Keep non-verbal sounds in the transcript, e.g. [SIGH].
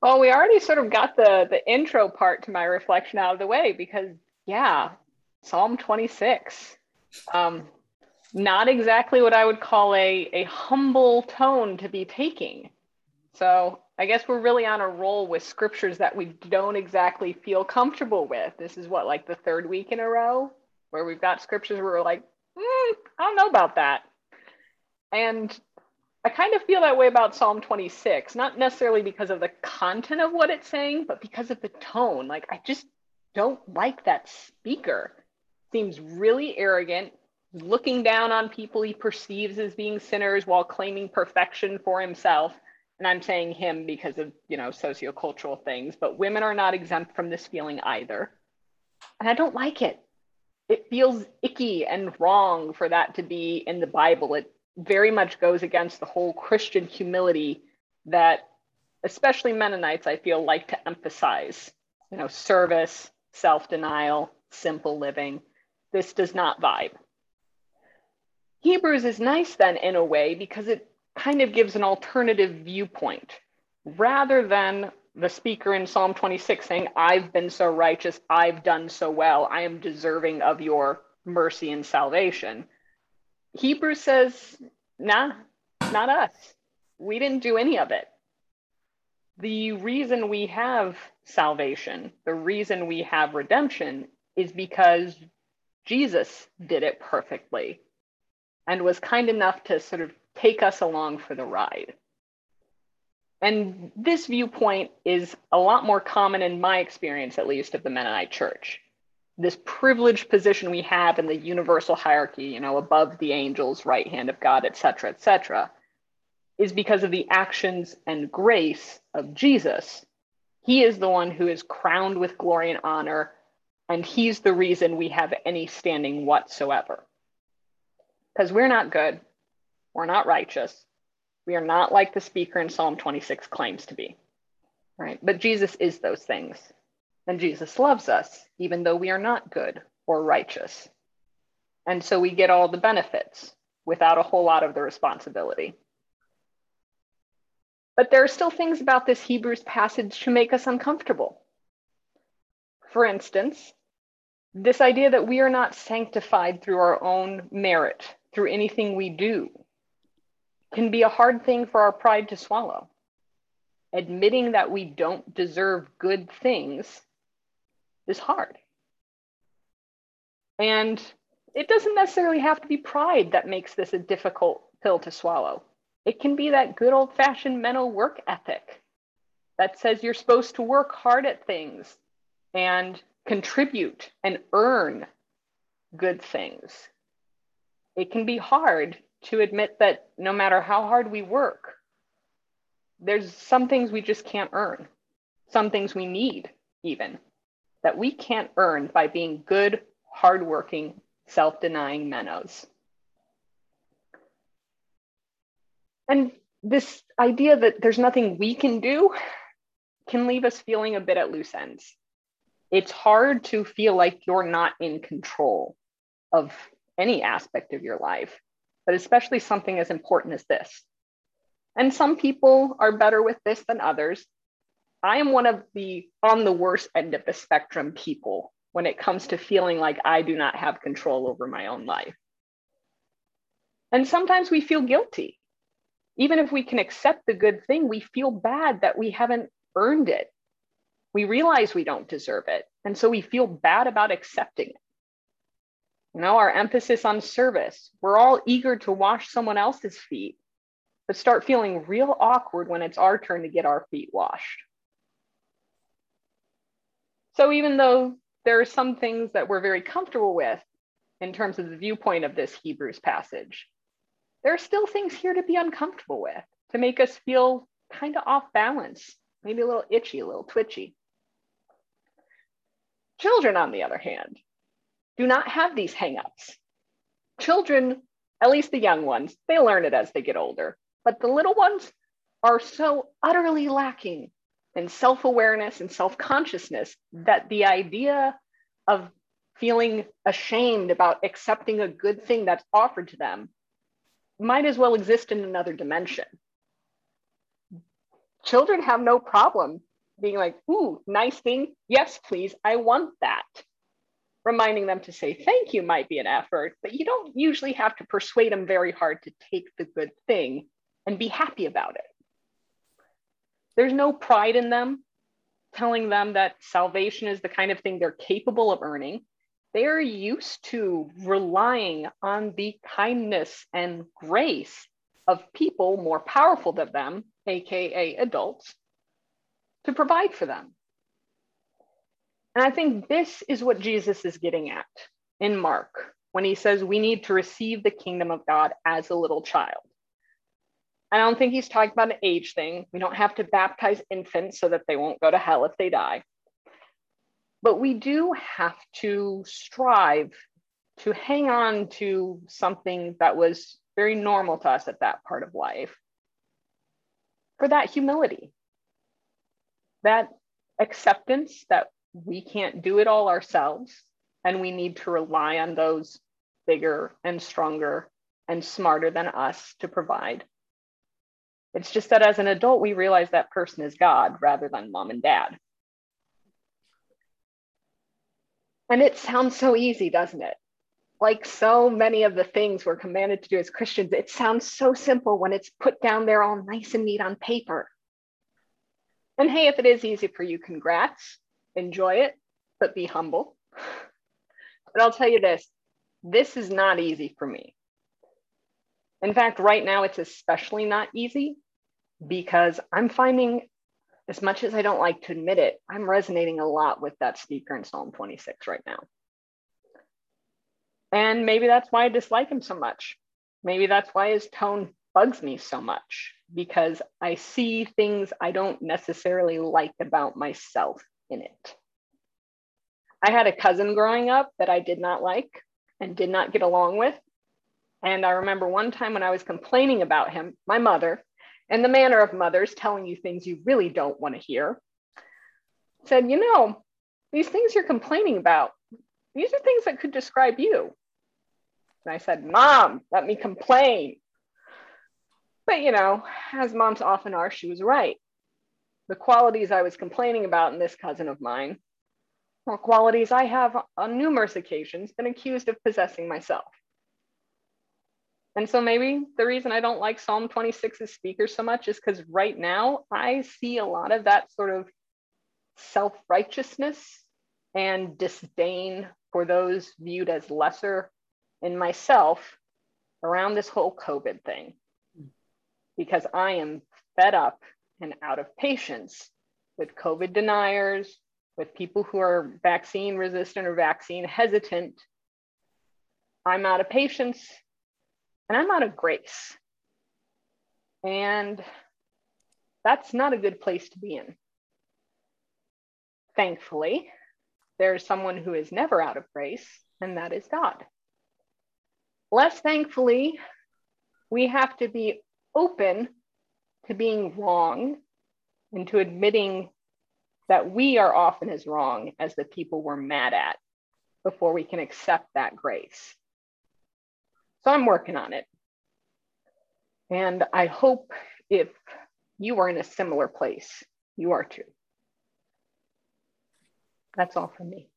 Well, we already sort of got the the intro part to my reflection out of the way because yeah, Psalm 26. Um, not exactly what I would call a, a humble tone to be taking. So I guess we're really on a roll with scriptures that we don't exactly feel comfortable with. This is what, like the third week in a row where we've got scriptures where we're like, mm, I don't know about that. And I kind of feel that way about Psalm 26, not necessarily because of the content of what it's saying, but because of the tone. Like, I just don't like that speaker. Seems really arrogant, looking down on people he perceives as being sinners while claiming perfection for himself. And I'm saying him because of, you know, sociocultural things, but women are not exempt from this feeling either. And I don't like it. It feels icky and wrong for that to be in the Bible. It very much goes against the whole Christian humility that especially Mennonites, I feel, like to emphasize. You know, service, self denial, simple living. This does not vibe. Hebrews is nice then in a way because it kind of gives an alternative viewpoint rather than the speaker in Psalm 26 saying, I've been so righteous, I've done so well, I am deserving of your mercy and salvation. Hebrews says, nah, not us. We didn't do any of it. The reason we have salvation, the reason we have redemption is because Jesus did it perfectly and was kind enough to sort of take us along for the ride. And this viewpoint is a lot more common in my experience, at least, of the Mennonite church this privileged position we have in the universal hierarchy, you know, above the angels, right hand of God, et cetera, et cetera, is because of the actions and grace of Jesus. He is the one who is crowned with glory and honor, and he's the reason we have any standing whatsoever. Because we're not good, we're not righteous, we are not like the speaker in Psalm 26 claims to be, right? But Jesus is those things. And Jesus loves us, even though we are not good or righteous. And so we get all the benefits without a whole lot of the responsibility. But there are still things about this Hebrews passage to make us uncomfortable. For instance, this idea that we are not sanctified through our own merit, through anything we do, can be a hard thing for our pride to swallow. Admitting that we don't deserve good things is hard. And it doesn't necessarily have to be pride that makes this a difficult pill to swallow. It can be that good old fashioned mental work ethic that says you're supposed to work hard at things and contribute and earn good things. It can be hard to admit that no matter how hard we work, there's some things we just can't earn, some things we need, even that we can't earn by being good, hardworking, self denying Mennos. And this idea that there's nothing we can do can leave us feeling a bit at loose ends. It's hard to feel like you're not in control of any aspect of your life, but especially something as important as this. And some people are better with this than others. I am one of the on the worst end of the spectrum people when it comes to feeling like I do not have control over my own life. And sometimes we feel guilty. Even if we can accept the good thing, we feel bad that we haven't earned it. We realize we don't deserve it. And so we feel bad about accepting it. You know, our emphasis on service, we're all eager to wash someone else's feet, but start feeling real awkward when it's our turn to get our feet washed. So even though there are some things that we're very comfortable with in terms of the viewpoint of this Hebrews passage, there are still things here to be uncomfortable with, to make us feel kind of off balance, maybe a little itchy, a little twitchy. Children, on the other hand, do not have these hangups. Children, at least the young ones, they learn it as they get older, but the little ones are so utterly lacking and self awareness and self consciousness that the idea of feeling ashamed about accepting a good thing that's offered to them might as well exist in another dimension. Children have no problem being like, ooh, nice thing. Yes, please. I want that. Reminding them to say thank you might be an effort, but you don't usually have to persuade them very hard to take the good thing and be happy about it. There's no pride in them telling them that salvation is the kind of thing they're capable of earning. They're used to relying on the kindness and grace of people more powerful than them, AKA adults, to provide for them. And I think this is what Jesus is getting at in Mark when he says we need to receive the kingdom of God as a little child. I don't think he's talking about an age thing. We don't have to baptize infants so that they won't go to hell if they die. But we do have to strive to hang on to something that was very normal to us at that part of life for that humility, that acceptance that we can't do it all ourselves and we need to rely on those bigger and stronger and smarter than us to provide. It's just that as an adult, we realize that person is God rather than mom and dad. And it sounds so easy, doesn't it? Like so many of the things we're commanded to do as Christians, it sounds so simple when it's put down there all nice and neat on paper. And hey, if it is easy for you, congrats, enjoy it, but be humble. [LAUGHS] But I'll tell you this this is not easy for me. In fact, right now it's especially not easy because I'm finding, as much as I don't like to admit it, I'm resonating a lot with that speaker in Psalm 26 right now. And maybe that's why I dislike him so much. Maybe that's why his tone bugs me so much because I see things I don't necessarily like about myself in it. I had a cousin growing up that I did not like and did not get along with. And I remember one time when I was complaining about him, my mother, and the manner of mothers telling you things you really don't want to hear, said, You know, these things you're complaining about, these are things that could describe you. And I said, Mom, let me complain. But, you know, as moms often are, she was right. The qualities I was complaining about in this cousin of mine were qualities I have on numerous occasions been accused of possessing myself. And so maybe the reason I don't like Psalm 26's speaker so much is because right now I see a lot of that sort of self righteousness and disdain for those viewed as lesser in myself around this whole COVID thing. Because I am fed up and out of patience with COVID deniers, with people who are vaccine resistant or vaccine hesitant. I'm out of patience and I'm out of grace. And that's not a good place to be in. Thankfully, there's someone who is never out of grace, and that is God. Less thankfully, we have to be open to being wrong and to admitting that we are often as wrong as the people we're mad at before we can accept that grace. So I'm working on it. And I hope if you are in a similar place, you are too. That's all from me.